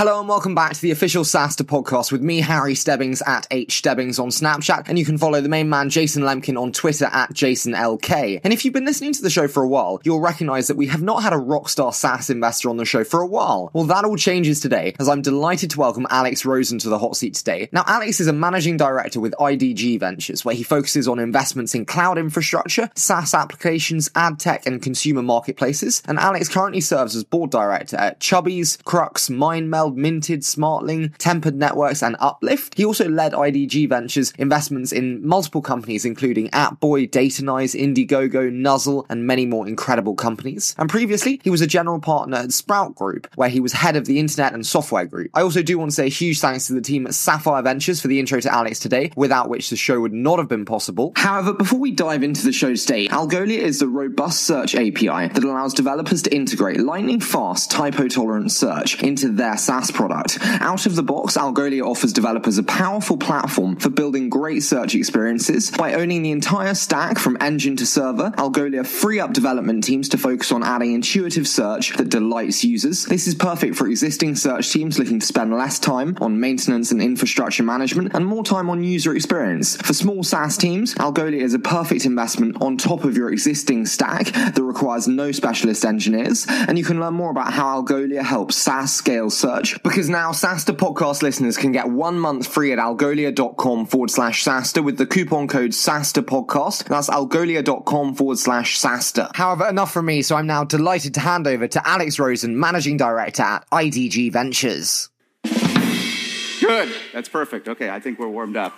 Hello and welcome back to the official SaaStr podcast with me, Harry Stebbings at H Stebbings on Snapchat, and you can follow the main man, Jason Lemkin, on Twitter at JasonLK. And if you've been listening to the show for a while, you'll recognize that we have not had a rockstar SaaS investor on the show for a while. Well, that all changes today, as I'm delighted to welcome Alex Rosen to the hot seat today. Now, Alex is a managing director with IDG Ventures, where he focuses on investments in cloud infrastructure, SaaS applications, ad tech, and consumer marketplaces. And Alex currently serves as board director at Chubbies, Krux, MindMeld, Minted, Smartling, Tempered Networks, and Uplift. He also led IDG Ventures investments in multiple companies, including AppBoy, Datanyze, Indiegogo, Nuzzel, and many more incredible companies. And previously, he was a general partner at Sprout Group, where he was head of the Internet and Software Group. I also do want to say a huge thanks to the team at Sapphire Ventures for the intro to Alex today, without which the show would not have been possible. However, before we dive into the show today, Algolia is the robust search API that allows developers to integrate lightning fast, typo tolerant search into their SaaS product. Out of the box, Algolia offers developers a powerful platform for building great search experiences. By owning the entire stack from engine to server, Algolia free up development teams to focus on adding intuitive search that delights users. This is perfect for existing search teams looking to spend less time on maintenance and infrastructure management and more time on user experience. For small SaaS teams, Algolia is a perfect investment on top of your existing stack that requires no specialist engineers, and you can learn more about how Algolia helps SaaS scale search because now SaaStr podcast listeners can get one month free at algolia.com forward slash SaaStr with the coupon code SaaStr podcast. That's algolia.com forward slash SaaStr. However, enough from me, so I'm now delighted to hand over to Alex Rosen, Managing Director at IDG Ventures. Good. That's perfect. Okay, I think we're warmed up.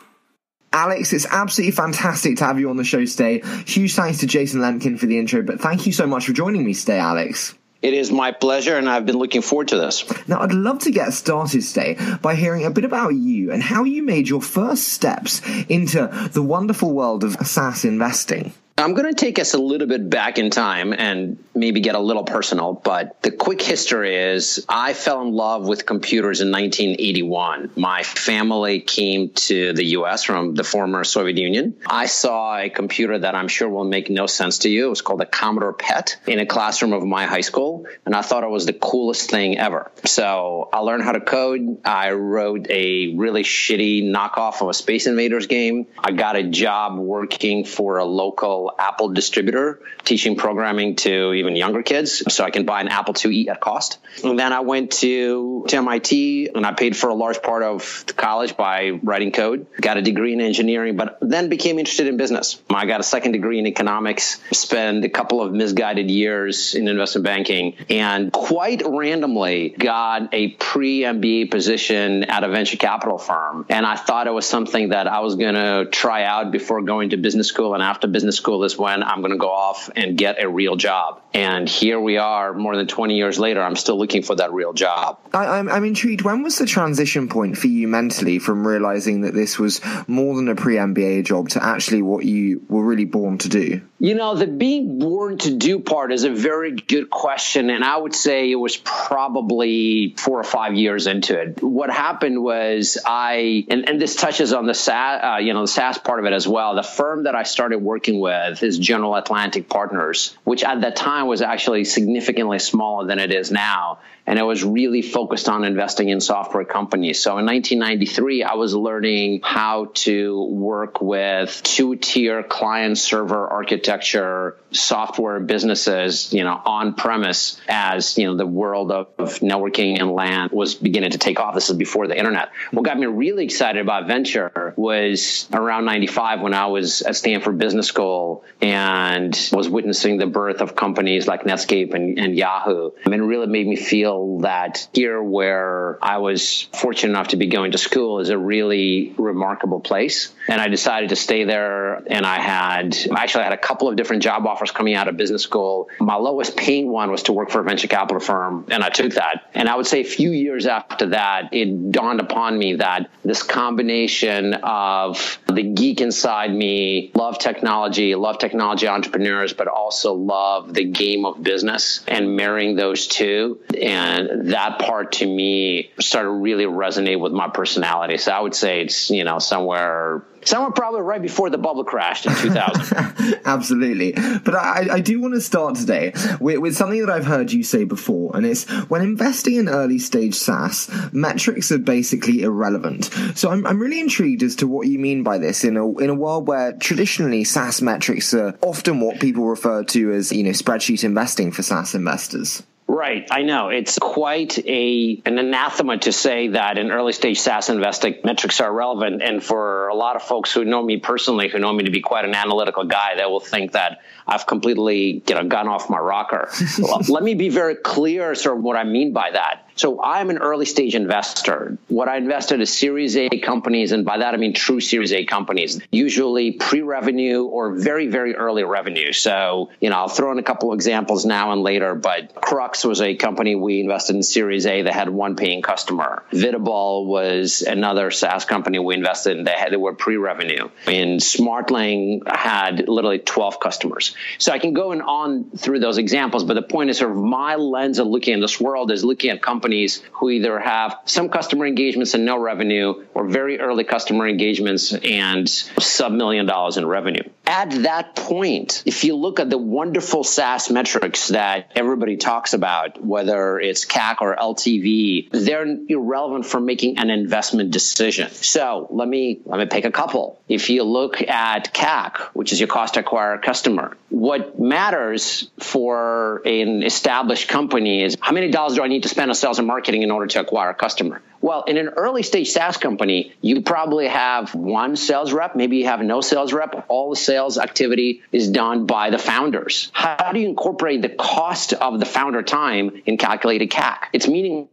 Alex, it's absolutely fantastic to have you on the show today. Huge thanks to Jason Lemkin for the intro, but thank you so much for joining me today, Alex. It is my pleasure, and I've been looking forward to this. Now, I'd love to get started today by hearing a bit about you and how you made your first steps into the wonderful world of SaaS investing. I'm going to take us a little bit back in time and maybe get a little personal, but the quick history is I fell in love with computers in 1981. My family came to the US from the former Soviet Union. I saw a computer that I'm sure will make no sense to you. It was called a Commodore PET in a classroom of my high school, and I thought it was the coolest thing ever. So I learned how to code. I wrote a really shitty knockoff of a Space Invaders game. I got a job working for a local Apple distributor teaching programming to even younger kids so I can buy an Apple IIe at cost. And then I went to, to MIT and I paid for a large part of college by writing code, got a degree in engineering, but then became interested in business. I got a second degree in economics, spent a couple of misguided years in investment banking, and quite randomly got a pre MBA position at a venture capital firm. And I thought it was something that I was going to try out before going to business school. And after business school is when I'm going to go off and get a real job. And here we are, more than 20 years later, I'm still looking for that real job. I, am I'm, I'm intrigued. When was the transition point for you mentally from realizing that this was more than a pre MBA job to actually what you were really born to do? You know, the being born to do part is a very good question. And I would say it was probably four or five years into it. What happened was I, and, and this touches on the SaaS, uh, you know, the SaaS part of it as well. The firm that I started working with is General Atlantic Partners, which at that time was actually significantly smaller than it is now and I was really focused on investing in software companies. So in 1993, I was learning how to work with two-tier client server architecture software businesses, you know, on premise as, you know, the world of, of networking and LAN was beginning to take off. This is before the internet. What got me really excited about venture was around 95 when I was at Stanford Business School and was witnessing the birth of companies like Netscape and, and Yahoo. I mean, it really made me feel that here where I was fortunate enough to be going to school is a really remarkable place. And I decided to stay there. And I had actually I had a couple of different job offers coming out of business school. My lowest paying one was to work for a venture capital firm. And I took that. And I would say a few years after that, it dawned upon me that this combination of the geek inside me, love technology, love technology entrepreneurs, but also love the game of business and marrying those two. And And that part to me started really resonate with my personality. So I would say it's, you know, somewhere Somewhere probably right before the bubble crashed in 2000. Absolutely. But I, I do want to start today with, with, something that I've heard you say before, and it's when investing in early stage SaaS, metrics are basically irrelevant. So I'm, I'm really intrigued as to what you mean by this in a, in a world where traditionally SaaS metrics are often what people refer to as, you know, spreadsheet investing for SaaS investors. Right, I know. It's quite a an anathema to say that in early stage SaaS investing metrics are relevant. And for a lot of folks who know me personally, who know me to be quite an analytical guy, they will think that I've completely you know gone off my rocker. let me be very clear, sort of what I mean by that. So I'm an early stage investor. What I invested is Series A companies, and by that I mean true Series A companies, usually pre-revenue or very, very early revenue. So, you know, I'll throw in a couple of examples now and later, but Krux was a company we invested in Series A that had one paying customer. Vitaball was another SaaS company we invested in that had, they were pre-revenue. And Smartling had literally 12 customers. So I can go and on through those examples, but the point is sort of my lens of looking at this world is looking at companies companies who either have some customer engagements and no revenue or very early customer engagements and sub million dollars in revenue. At that point, if you look at the wonderful SaaS metrics that everybody talks about, whether it's CAC or LTV, they're irrelevant for making an investment decision. So let me let me pick a couple. If you look at CAC, which is your cost to acquire a customer, what matters for an established company is how many dollars do I need to spend on sales and marketing in order to acquire a customer? Well, in an early stage SaaS company, you probably have one sales rep, maybe you have no sales rep. All the sales activity is done by the founders. How do you incorporate the cost of the founder time in calculated CAC? It's meaningless.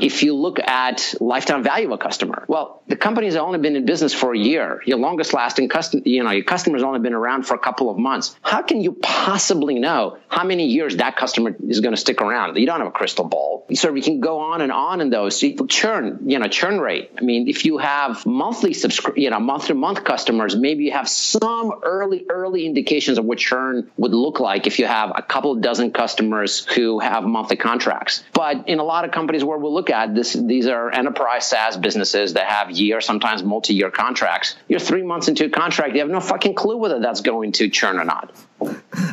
If you look at lifetime value of a customer, well, the company's only been in business for a year. Your longest lasting customer, you know, your customer's only been around for a couple of months. How can you possibly know how many years that customer is going to stick around? You don't have a crystal ball. So we can go on and on in those. So churn you know, churn rate. I mean, if you have monthly subscri- you know, month to month customers, maybe you have some early, early indications of what churn would look like if you have a couple dozen customers who have monthly contracts. But in a lot of companies where we'll look at this, these are enterprise SaaS businesses that have year, sometimes multi-year contracts. You're three months into a contract, you have no fucking clue whether that's going to churn or not.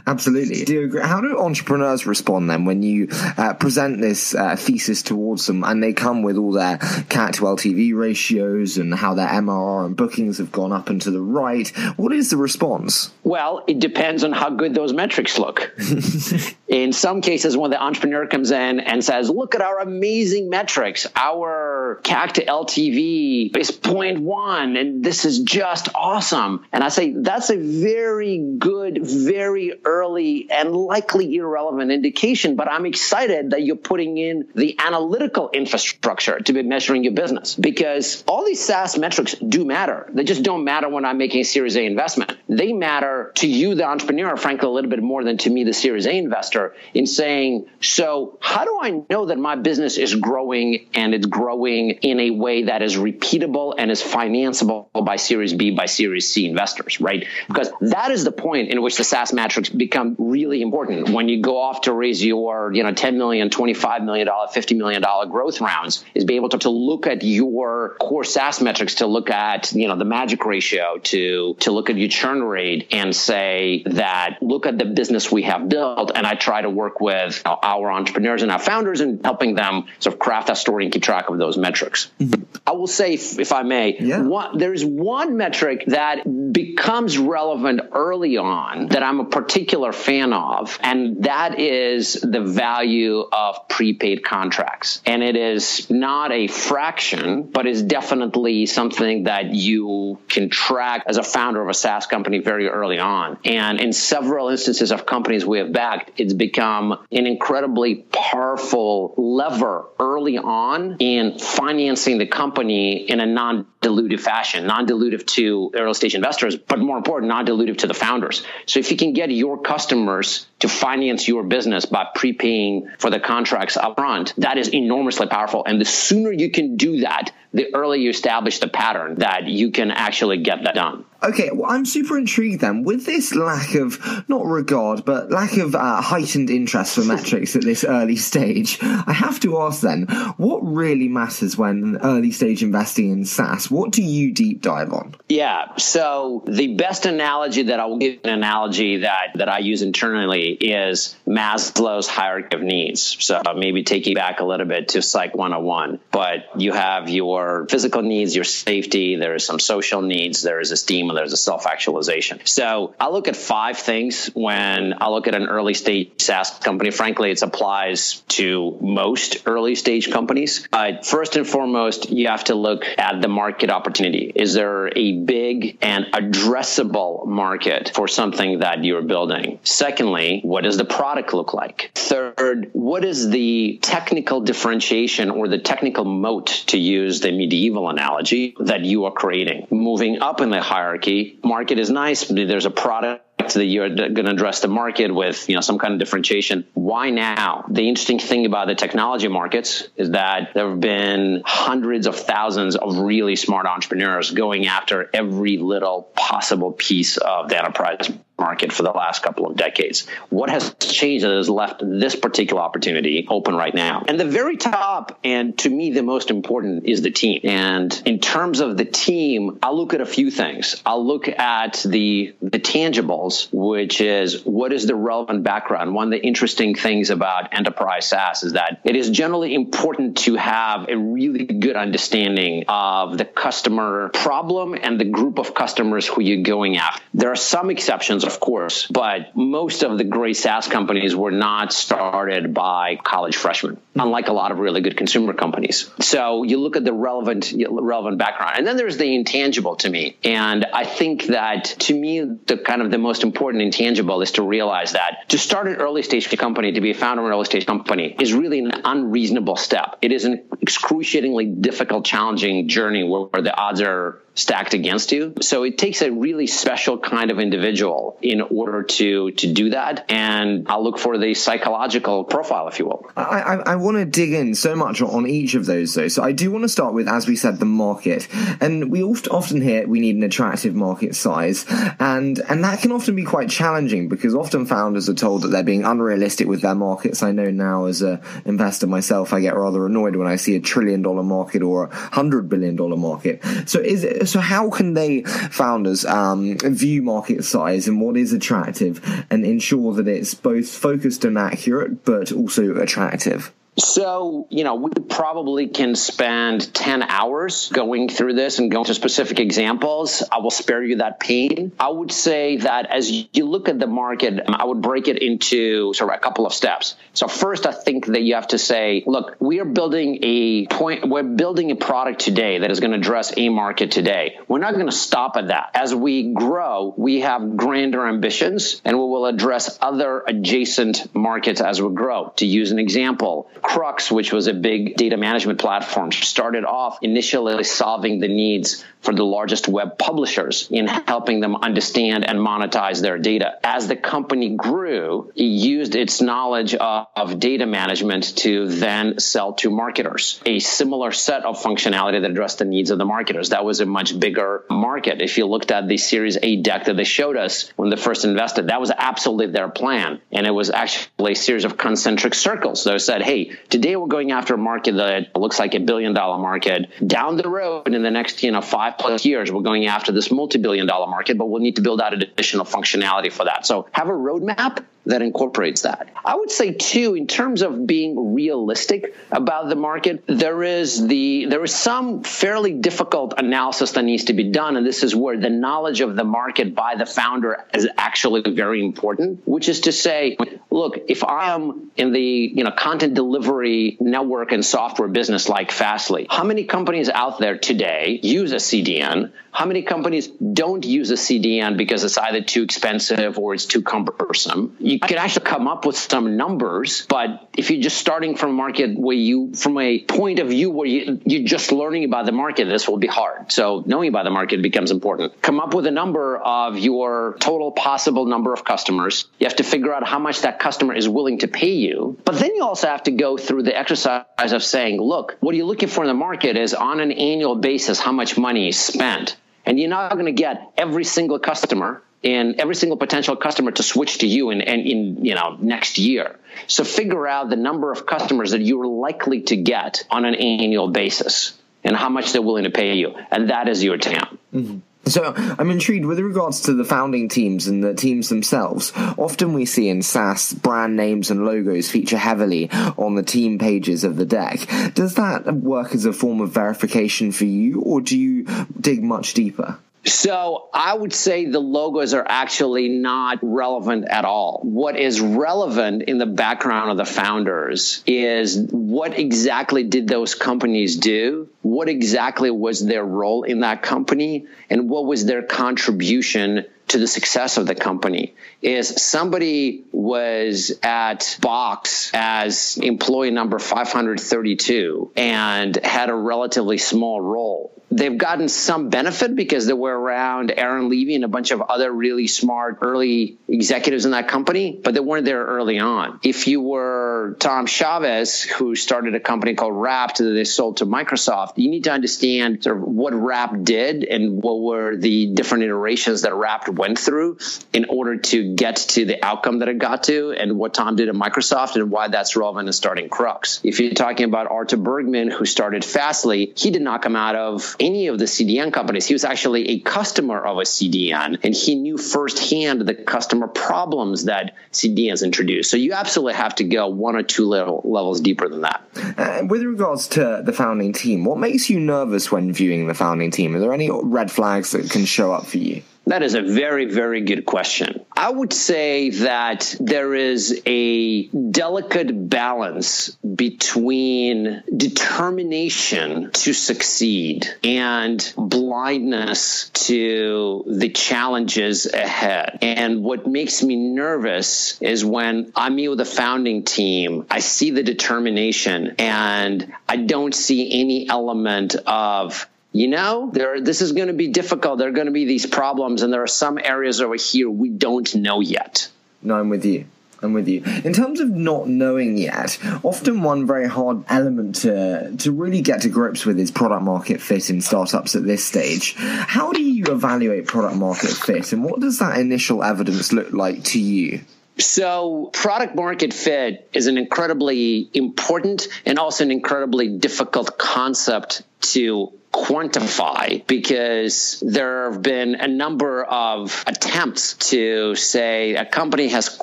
Absolutely. Do you agree? How do entrepreneurs respond then when you uh, present this uh, thesis towards them and they come with all their CAC to LTV ratios and how their MRR and bookings have gone up and to the right? What is the response? Well, it depends on how good those metrics look. in some cases, when the entrepreneur comes in and says, look at our amazing metrics, our CAC to LTV is 0.1 and this is just awesome. And I say, that's a very good, very early and likely irrelevant indication, but I'm excited that you're putting in the analytical infrastructure to be measuring your business because all these SaaS metrics do matter. They just don't matter when I'm making a Series A investment. They matter to you, the entrepreneur, frankly, a little bit more than to me, the Series A investor, in saying, so how do I know that my business is growing and it's growing in a way that is repeatable and is financeable by Series B, by Series C investors, right? Because that is the point in which the SaaS metrics become really important when you go off to raise your, you know, 10 million, 25 million dollar, 50 million dollar growth rounds is be able to, to look at your core SaaS metrics to look at, you know, the magic ratio to, to look at your churn rate and say that look at the business we have built. And I try to work with our entrepreneurs and our founders and helping them sort of craft that story and keep track of those metrics. Mm-hmm. I will say, if, if I may, yeah. one, there's one metric that becomes relevant early on that I'm a particular fan of, and that is the value of prepaid contracts. And it is not a fraction, but is definitely something that you can track as a founder of a SaaS company very early on. And in several instances of companies we have backed, it's become an incredibly powerful lever early on in financing the company in a non dilutive fashion, non dilutive to early stage investors, but more important, non dilutive to the founders. So if you can get your customers to finance your business by prepaying for the contracts upfront, that is enormously powerful. And the sooner you can do that, the earlier you establish the pattern that you can actually get that done. Okay, well, I'm super intrigued then. With this lack of, not regard, but lack of uh, heightened interest for metrics at this early stage, I have to ask then, what really matters when early stage investing in SaaS? What do you deep dive on? Yeah, so the best analogy that I will give an analogy that, that I use internally is Maslow's hierarchy of needs. So maybe take you back a little bit to Psych 101, but you have your physical needs, your safety, there is some social needs, there is esteem and there's a self actualization. So I look at five things when I look at an early stage SaaS company. Frankly, it applies to most early stage companies. Uh, first and foremost, you have to look at the market opportunity. Is there a big and addressable market for something that you're building? Secondly, what does the product look like? Third, what is the technical differentiation or the technical moat to use the medieval analogy that you are creating? Moving up in the hierarchy, hierarchy. Market is nice. There's a product that you're going to address the market with, you know, some kind of differentiation. Why now? The interesting thing about the technology markets is that there have been hundreds of thousands of really smart entrepreneurs going after every little possible piece of the enterprise market for the last couple of decades. What has changed that has left this particular opportunity open right now? And the very top, and to me, the most important is the team. And in terms of the team, I'll look at a few things. I'll look at the, the tangibles, which is what is the relevant background? One of the interesting things about enterprise SaaS is that it is generally important to have a really good understanding of the customer problem and the group of customers who you're going after. There are some exceptions of course, but most of the great SaaS companies were not started by college freshmen, unlike a lot of really good consumer companies. So you look at the relevant relevant background, and then there's the intangible to me. And I think that to me, the kind of the most important intangible is to realize that to start an early stage company, to be a founder of an early stage company, is really an unreasonable step. It is an excruciatingly difficult, challenging journey where, where the odds are stacked against you. So it takes a really special kind of individual in order to to do that. And I'll look for the psychological profile, if you will. I, I, I want to dig in so much on each of those, though. So I do want to start with, as we said, the market. And we often hear we need an attractive market size, and and that can often be quite challenging because often founders are told that they're being unrealistic with their markets. I know now as an investor myself, I get rather annoyed when I see a trillion dollar market or a hundred billion dollar market. So is it so how can they founders um, view market size and what is attractive and ensure that it's both focused and accurate but also attractive? So, you know, we probably can spend 10 hours going through this and going to specific examples. I will spare you that pain. I would say that as you look at the market, I would break it into sort of a couple of steps. So first, I think that you have to say, look, we are building a point, we're building a product today that is going to address a market today. We're not going to stop at that. As we grow, we have grander ambitions and we will address other adjacent markets as we grow. To use an example, Krux, which was a big data management platform, started off initially solving the needs for the largest web publishers in helping them understand and monetize their data. As the company grew, it used its knowledge of, of data management to then sell to marketers a similar set of functionality that addressed the needs of the marketers. That was a much bigger market. If you looked at the Series A deck that they showed us when they first invested, that was absolutely their plan. And it was actually a series of concentric circles. They said, hey, today we're going after a market that looks like a billion dollar market. Down the road, in the next, you know, five plus years, we're going after this multi billion dollar market, but we'll need to build out additional functionality for that. So have a roadmap that incorporates that. I would say too, in terms of being realistic about the market, there is the there is some fairly difficult analysis that needs to be done, and this is where the knowledge of the market by the founder is actually very important. Which is to say, look, if I am in the you know content delivery network and software business like Fastly, how many companies out there today use a CDN? How many companies don't use a CDN because it's either too expensive or it's too cumbersome? You can actually come up with some numbers, but if you're just starting from a market where you, from a point of view where you, you're just learning about the market, this will be hard. So knowing about the market becomes important. Come up with a number of your total possible number of customers. You have to figure out how much that customer is willing to pay you. But then you also have to go through the exercise of saying, look, what you're looking for in the market is on an annual basis how much money is spent. And you're not going to get every single customer and every single potential customer to switch to you in, in, in, you know next year. So figure out the number of customers that you're likely to get on an annual basis and how much they're willing to pay you, and that is your TAM. Mm-hmm. So I'm intrigued with regards to the founding teams and the teams themselves. Often we see in SaaS brand names and logos feature heavily on the team pages of the deck. Does that work as a form of verification for you, or do you dig much deeper? So I would say the logos are actually not relevant at all. What is relevant in the background of the founders is what exactly did those companies do? What exactly was their role in that company? And what was their contribution to the success of the company is somebody was at Box as employee number 532 and had a relatively small role they've gotten some benefit because they were around Aaron Levie and a bunch of other really smart early executives in that company, but they weren't there early on. If you were Tom Chavez, who started a company called Rapt that they sold to Microsoft, you need to understand sort of what Rapt did and what were the different iterations that Rapt went through in order to get to the outcome that it got to and what Tom did at Microsoft and why that's relevant in starting Krux. If you're talking about Artur Bergman, who started Fastly, he did not come out of any of the CDN companies. He was actually a customer of a CDN and he knew firsthand the customer problems that CDNs introduced. So you absolutely have to go one or two level, levels deeper than that. Uh, with regards to the founding team, what makes you nervous when viewing the founding team? Are there any red flags that can show up for you? That is a very, very good question. I would say that there is a delicate balance between determination to succeed and blindness to the challenges ahead. And what makes me nervous is when I meet with the founding team, I see the determination and I don't see any element of you know, there this is going to be difficult. There are going to be these problems, and there are some areas over here we don't know yet. No, I'm with you. I'm with you. In terms of not knowing yet, often one very hard element to to really get to grips with is product market fit in startups at this stage. How do you evaluate product market fit, and what does that initial evidence look like to you? So, product market fit is an incredibly important and also an incredibly difficult concept to quantify because there have been a number of attempts to say a company has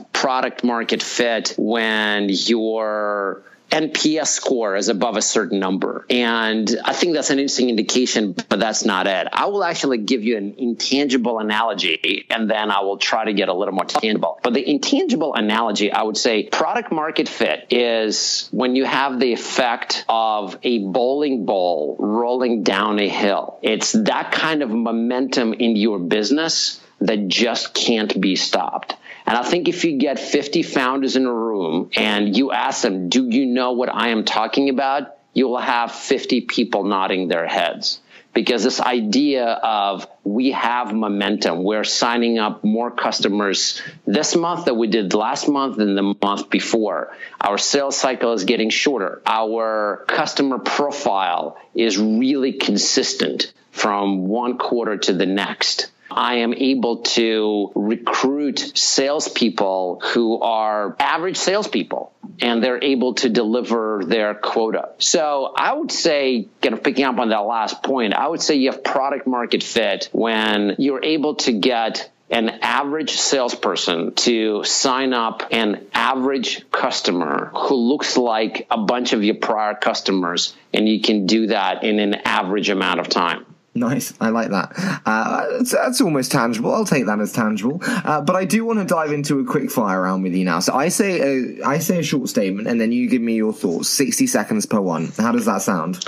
product market fit when you're NPS score is above a certain number. And I think that's an interesting indication, but that's not it. I will actually give you an intangible analogy and then I will try to get a little more tangible. But the intangible analogy, I would say product market fit is when you have the effect of a bowling ball rolling down a hill. It's that kind of momentum in your business that just can't be stopped. And I think if you get 50 founders in a room and you ask them, do you know what I am talking about? You will have 50 people nodding their heads because this idea of we have momentum, we're signing up more customers this month than we did last month and the month before. Our sales cycle is getting shorter. Our customer profile is really consistent from one quarter to the next. I am able to recruit salespeople who are average salespeople and they're able to deliver their quota. So I would say, kind of picking up on that last point, I would say you have product market fit when you're able to get an average salesperson to sign up an average customer who looks like a bunch of your prior customers, and you can do that in an average amount of time. Nice, I like that. Uh, that's, that's, almost tangible. I'll take that as tangible. Uh, but I do want to dive into a quick fire round with you now. So I say a, I say a short statement, and then you give me your thoughts. Sixty seconds per one. How does that sound?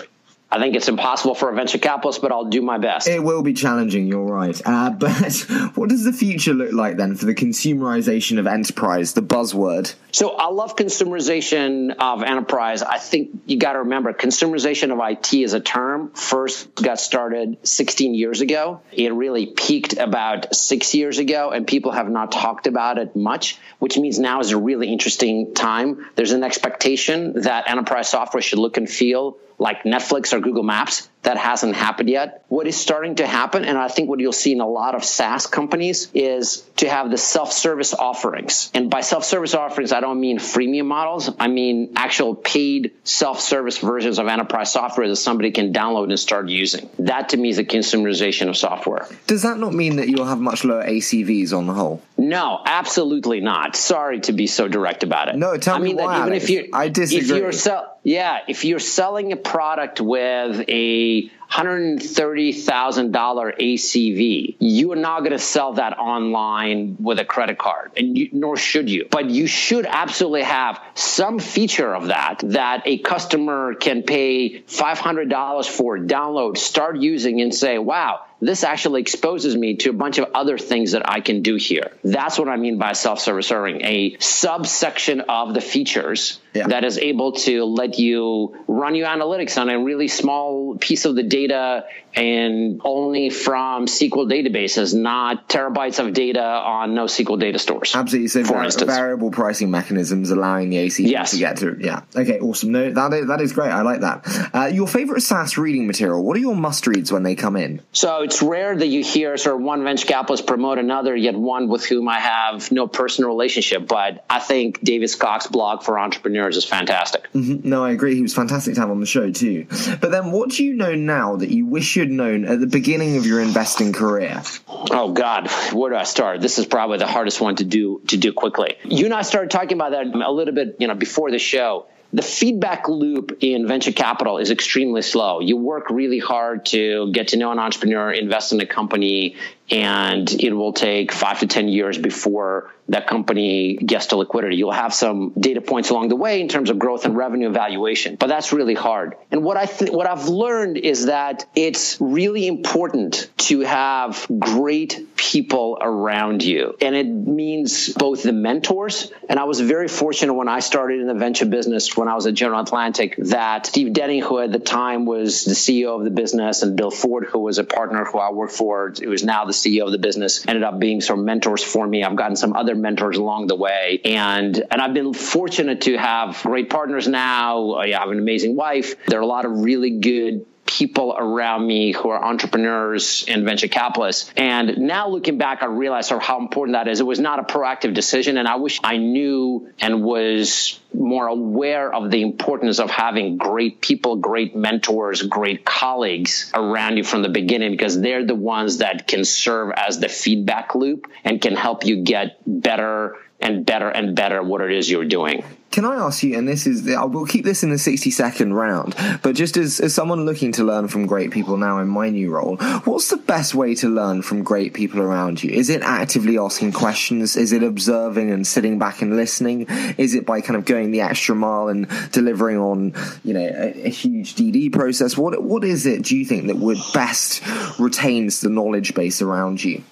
I think it's impossible for a venture capitalist, but I'll do my best. It will be challenging, you're right. Uh, but what does the future look like then for the consumerization of enterprise, the buzzword? So I love consumerization of enterprise. I think you got to remember consumerization of IT as a term first got started 16 years ago. It really peaked about six years ago, and people have not talked about it much, which means now is a really interesting time. There's an expectation that enterprise software should look and feel like Netflix or Google Maps. That hasn't happened yet. What is starting to happen, and I think what you'll see in a lot of SaaS companies, is to have the self service offerings. And by self service offerings, I don't mean freemium models, I mean actual paid self service versions of enterprise software that somebody can download and start using. That to me is the consumerization of software. Does that not mean that you'll have much lower ACVs on the whole? No, absolutely not. Sorry to be so direct about it. No, tell I me mean why. That even Alex. if you, I disagree. If you're sell, yeah, if you're selling a product with a $130,000 ACV. You are not going to sell that online with a credit card, and you, nor should you. But you should absolutely have some feature of that that a customer can pay $500 for, download, start using, and say, wow, this actually exposes me to a bunch of other things that I can do here. That's what I mean by self-service earning, a subsection of the features yeah. that is able to let you run your analytics on a really small piece of the data and only from SQL databases, not terabytes of data on NoSQL data stores. Absolutely. So for instance. variable pricing mechanisms allowing the ACV yes. to get to yeah. Okay, awesome. No, that is, that is great. I like that. Uh, your favorite SaaS reading material. What are your must reads when they come in? So it's rare that you hear sort of one venture capitalist promote another, yet one with whom I have no personal relationship. But I think David Skok blog for entrepreneurs is fantastic. Mm-hmm. No, I agree. He was fantastic to have on the show too. But then, what do you know now that you wish you'd known at the beginning of your investing career? Oh God, where do I start? This is probably the hardest one to do to do quickly. You and I started talking about that a little bit, you know, before the show the feedback loop in venture capital is extremely slow. You work really hard to get to know an entrepreneur, invest in a company, and it will take five to 10 years before that company gets to liquidity. You'll have some data points along the way in terms of growth and revenue evaluation, but that's really hard. And what I th- what I've learned is that it's really important to have great people around you. And it means both the mentors, and I was very fortunate when I started in the venture business when I was at General Atlantic that Steve Denning, who at the time was the CEO of the business, and Bill Ford, who was a partner who I worked for, who is now the CEO of the business, ended up being some mentors for me. I've gotten some other mentors along the way, and and I've been fortunate to have great partners now. I have an amazing wife. There are a lot of really good people around me who are entrepreneurs and venture capitalists. And now looking back, I realize how important that is. It was not a proactive decision, and I wish I knew and was more aware of the importance of having great people, great mentors, great colleagues around you from the beginning because they're the ones that can serve as the feedback loop and can help you get better and better and better what it is you're doing. Can I ask you, and this is I will keep this in the 60 second round, but just as, as someone looking to learn from great people now in my new role, what's the best way to learn from great people around you? Is it actively asking questions? Is it observing and sitting back and listening? Is it by kind of going the extra mile and delivering on, you know, a, a huge DD process? What, what is it, do you think, that would best retains the knowledge base around you?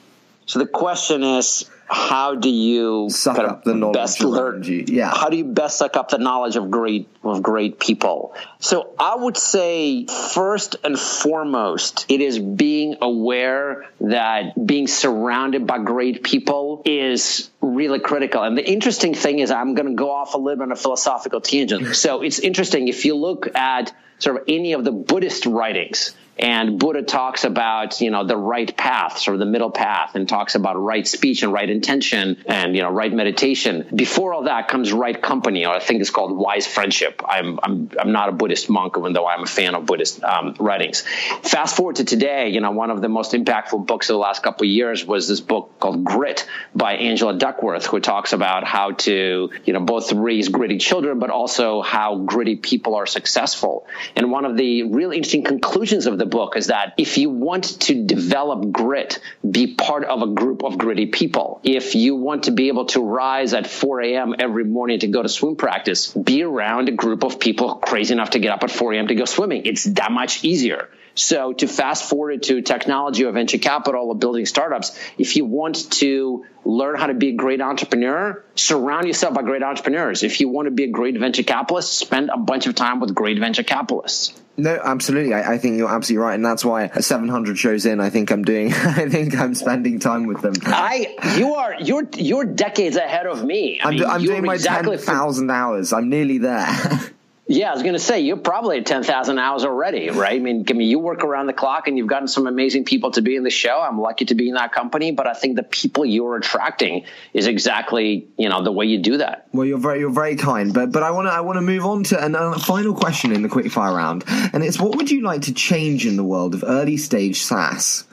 So the question is, how do you suck up the knowledge best learn? Yeah. How do you best suck up the knowledge of great of great people? So I would say first and foremost, it is being aware that being surrounded by great people is really critical. And the interesting thing is, I'm going to go off a little bit on a philosophical tangent. So it's interesting if you look at sort of any of the Buddhist writings and Buddha talks about, you know, the right path, sort of the middle path, and talks about right speech and right intention and, you know, right meditation. Before all that comes right company, or I think it's called wise friendship. I'm, I'm, I'm not a Buddhist monk, even though I'm a fan of Buddhist um, writings. Fast forward to today, you know, one of the most impactful books of the last couple of years was this book called Grit by Angela Duckworth who talks about how to, you know, both raise gritty children, but also how gritty people are successful. And one of the really interesting conclusions of the book is that if you want to develop grit, be part of a group of gritty people. If you want to be able to rise at 4 a.m. every morning to go to swim practice, be around a group of people crazy enough to get up at 4 a.m. to go swimming. It's that much easier. So to fast forward to technology or venture capital or building startups, if you want to learn how to be a great entrepreneur, surround yourself by great entrepreneurs. If you want to be a great venture capitalist, spend a bunch of time with great venture capitalists. No, absolutely. I, I, think you're absolutely right, and that's why 700 shows in, I think I'm doing. I think I'm spending time with them. I, you are, you're, you're decades ahead of me. I am mean, I'm doing my exactly 10,000 hours. I'm nearly there. Yeah, I was going to say you're probably at ten thousand hours already, right? I mean, I mean, you work around the clock, and you've gotten some amazing people to be in the show. I'm lucky to be in that company, but I think the people you're attracting is exactly you know the way you do that. Well, you're very you're very kind, but but I want to I want to move on to a final question in the quickfire round, and it's what would you like to change in the world of early stage SaaS?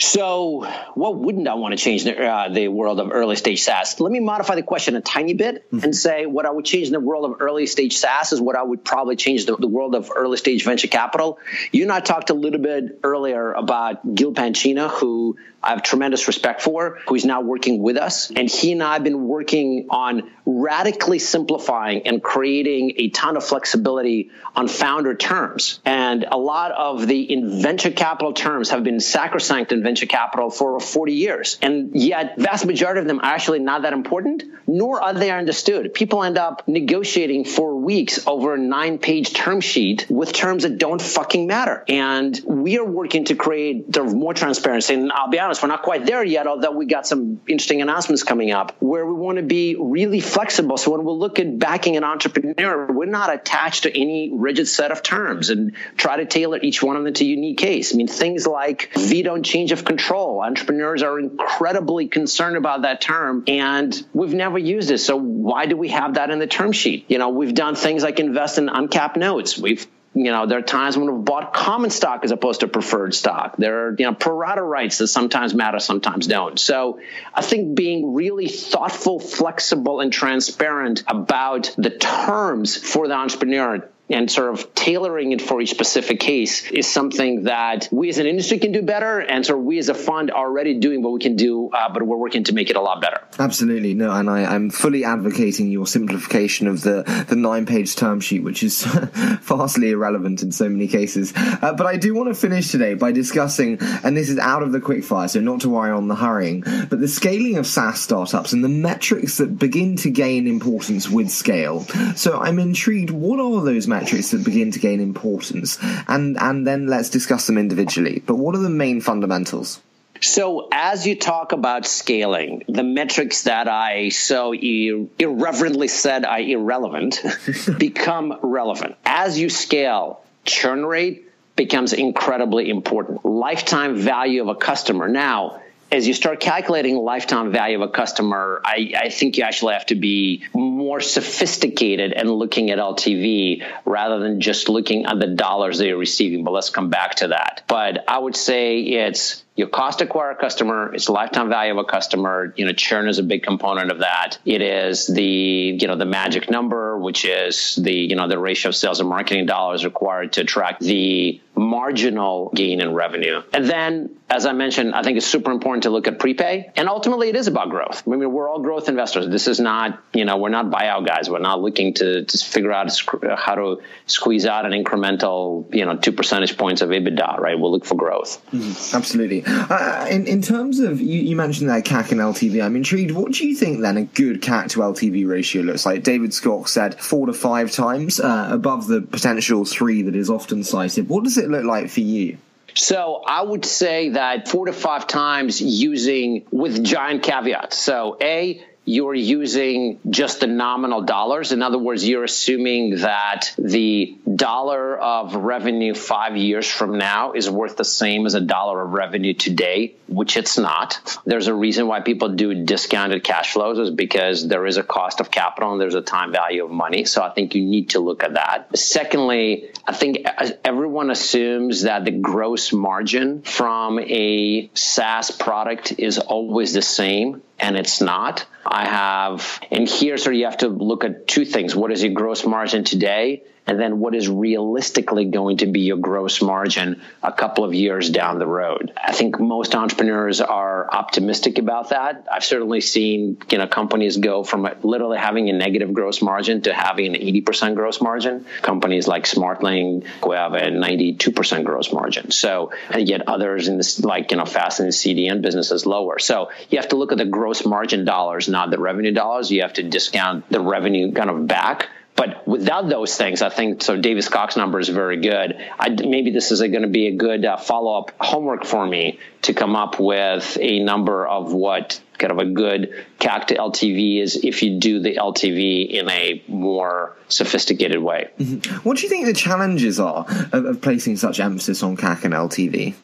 So, what wouldn't I want to change the, uh, the world of early stage SaaS? Let me modify the question a tiny bit mm-hmm. and say what I would change in the world of early stage SaaS is what I would probably change the, the, world of early stage venture capital. You and I talked a little bit earlier about Gil Penchina, who I have tremendous respect for, who is now working with us. And he and I have been working on radically simplifying and creating a ton of flexibility on founder terms. And a lot of the in venture capital terms have been sacrosanct in venture capital for 40 years. And yet, vast majority of them are actually not that important, nor are they understood. People end up negotiating for weeks over a nine page term sheet with terms that don't fucking matter. And we are working to create more transparency. And I'll be honest, honest, we're not quite there yet, although we got some interesting announcements coming up where we want to be really flexible. So when we look at backing an entrepreneur, we're not attached to any rigid set of terms and try to tailor each one of them to a unique case. I mean, things like veto and change of control. Entrepreneurs are incredibly concerned about that term and we've never used it. So why do we have that in the term sheet? You know, we've done things like invest in uncapped notes. We've you know, there are times when we've bought common stock as opposed to preferred stock. There are, you know, pro rata rights that sometimes matter, sometimes don't. So I think being really thoughtful, flexible, and transparent about the terms for the entrepreneur and sort of tailoring it for each specific case is something that we as an industry can do better, and so we as a fund are already doing what we can do, uh, but we're working to make it a lot better. Absolutely, no, and I, am fully advocating your simplification of the the nine page term sheet, which is vastly irrelevant in so many cases. Uh, but I do want to finish today by discussing, and this is out of the quickfire, so not to worry on the hurrying, but the scaling of SaaS startups and the metrics that begin to gain importance with scale. So I'm intrigued. What are those metrics? Metrics that begin to gain importance, and and then let's discuss them individually. But what are the main fundamentals? So, as you talk about scaling, the metrics that I so ir- irreverently said are irrelevant become relevant. As you scale, churn rate becomes incredibly important. Lifetime value of a customer. Now, as you start calculating lifetime value of a customer, I, I, think you actually have to be more sophisticated and looking at LTV rather than just looking at the dollars that you're receiving. But let's come back to that. But I would say it's your cost to acquire a customer, it's lifetime value of a customer. You know, churn is a big component of that. It is the, you know, the magic number, which is the, you know, the ratio of sales and marketing dollars required to attract the marginal gain in revenue. And then, as I mentioned, I think it's super important to look at prepay. And ultimately, it is about growth. I mean, we're all growth investors. This is not, you know, we're not buyout guys. We're not looking to, to figure out how to squeeze out an incremental, you know, two percentage points of EBITDA, right? We'll look for growth. Mm, absolutely. Uh, in, in terms of, you, you mentioned that CAC and LTV, I'm intrigued. What do you think then a good CAC to LTV ratio looks like? David Skok said four to five times uh, above the potential three that is often cited. What does it look like for you? So I would say that four to five times using with giant caveats. So A, you're using just the nominal dollars. In other words, you're assuming that the dollar of revenue five years from now is worth the same as a dollar of revenue today, which it's not. There's a reason why people do discounted cash flows is because there is a cost of capital and there's a time value of money. So I think you need to look at that. Secondly, I think everyone assumes that the gross margin from a SaaS product is always the same and it's not. I have, and here's where you have to look at two things. What is your gross margin today? And then what is realistically going to be your gross margin a couple of years down the road. I think most entrepreneurs are optimistic about that. I've certainly seen you know companies go from literally having a negative gross margin to having an 80% gross margin. Companies like Smartling who have a 92% gross margin. So and yet others in this like you know fast and CDN businesses lower. So you have to look at the gross margin dollars, not the revenue dollars. You have to discount the revenue kind of back but without those things, I think so. David Skok's number is very good. I, maybe this is going to be a good uh, follow up homework for me to come up with a number of what kind of a good CAC to LTV is if you do the LTV in a more sophisticated way. Mm-hmm. What do you think the challenges are of, of placing such emphasis on CAC and LTV?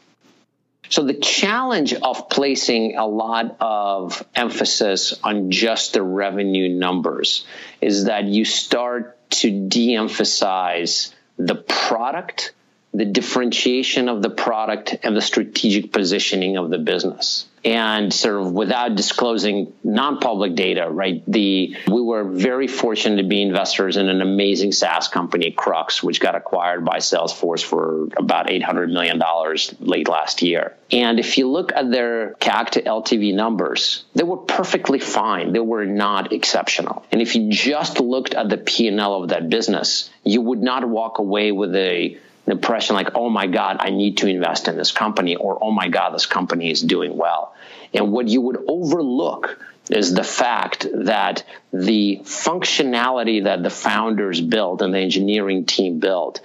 So the challenge of placing a lot of emphasis on just the revenue numbers is that you start to de-emphasize the product, the differentiation of the product, and the strategic positioning of the business and sort of without disclosing non-public data, right? The we were very fortunate to be investors in an amazing SaaS company, Krux which got acquired by Salesforce for about eight hundred million dollars late last year. And if you look at their CAC to LTV numbers, they were perfectly fine. They were not exceptional. And if you just looked at the P&L of that business, you would not walk away with a impression like, oh my God, I need to invest in this company, or oh my God, this company is doing well. And what you would overlook is the fact that the functionality that the founders built and the engineering team built,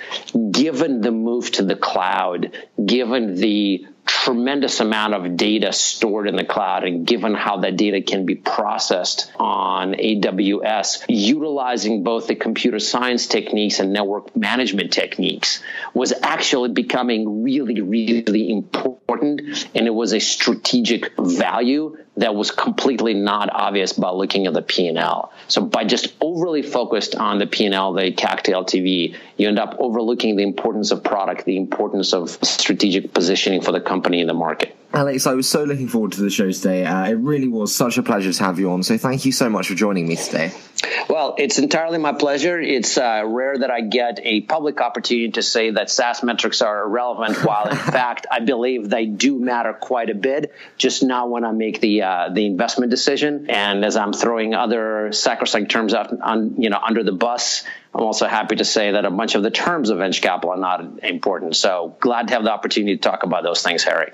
given the move to the cloud, given the tremendous amount of data stored in the cloud and given how that data can be processed on AWS, utilizing both the computer science techniques and network management techniques was actually becoming really, really important. And it was a strategic value that was completely not obvious by looking at the P&L. So by just overly focused on the P&L, the CAC to LTV, you end up overlooking the importance of product, the importance of strategic positioning for the company in the market. Alex, I was so looking forward to the show today. Uh, it really was such a pleasure to have you on. So thank you so much for joining me today. Well, it's entirely my pleasure. It's uh, rare that I get a public opportunity to say that SaaS metrics are irrelevant, while in fact I believe they do matter quite a bit. Just not when I make the uh, the investment decision, and as I'm throwing other sacrosanct terms out, on, you know, under the bus. I'm also happy to say that a bunch of the terms of venture capital are not important. So glad to have the opportunity to talk about those things, Harry.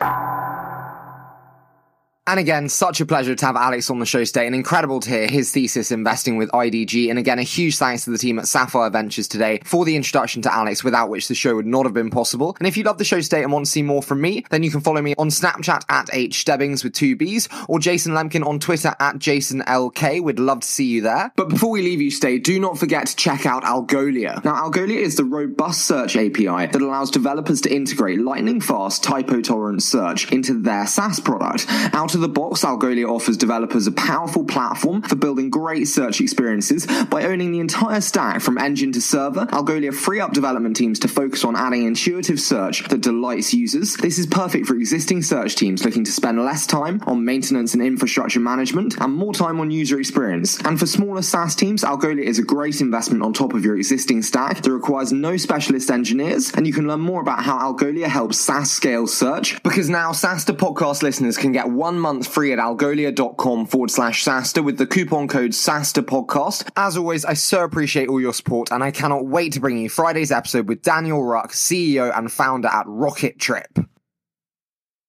And again, such a pleasure to have Alex on the show today and incredible to hear his thesis investing with IDG. And again, a huge thanks to the team at Sapphire Ventures today for the introduction to Alex, without which the show would not have been possible. And if you love the show today and want to see more from me, then you can follow me on Snapchat at hstebbings with two B's or Jason Lemkin on Twitter at JasonLK. We'd love to see you there. But before we leave you today, do not forget to check out Algolia. Now, Algolia is the robust search API that allows developers to integrate lightning fast typo tolerant search into their SaaS product. Out of the box, Algolia offers developers a powerful platform for building great search experiences by owning the entire stack from engine to server. Algolia free up development teams to focus on adding intuitive search that delights users. This is perfect for existing search teams looking to spend less time on maintenance and infrastructure management and more time on user experience. And for smaller SaaS teams, Algolia is a great investment on top of your existing stack that requires no specialist engineers. And you can learn more about how Algolia helps SaaS scale search because now SaaStr podcast listeners can get one month month free at algolia.com forward slash SaaStr with the coupon code SaaStr podcast. As always, I so appreciate all your support and I cannot wait to bring you Friday's episode with Daniel Ruch, CEO and founder at Rocketrip.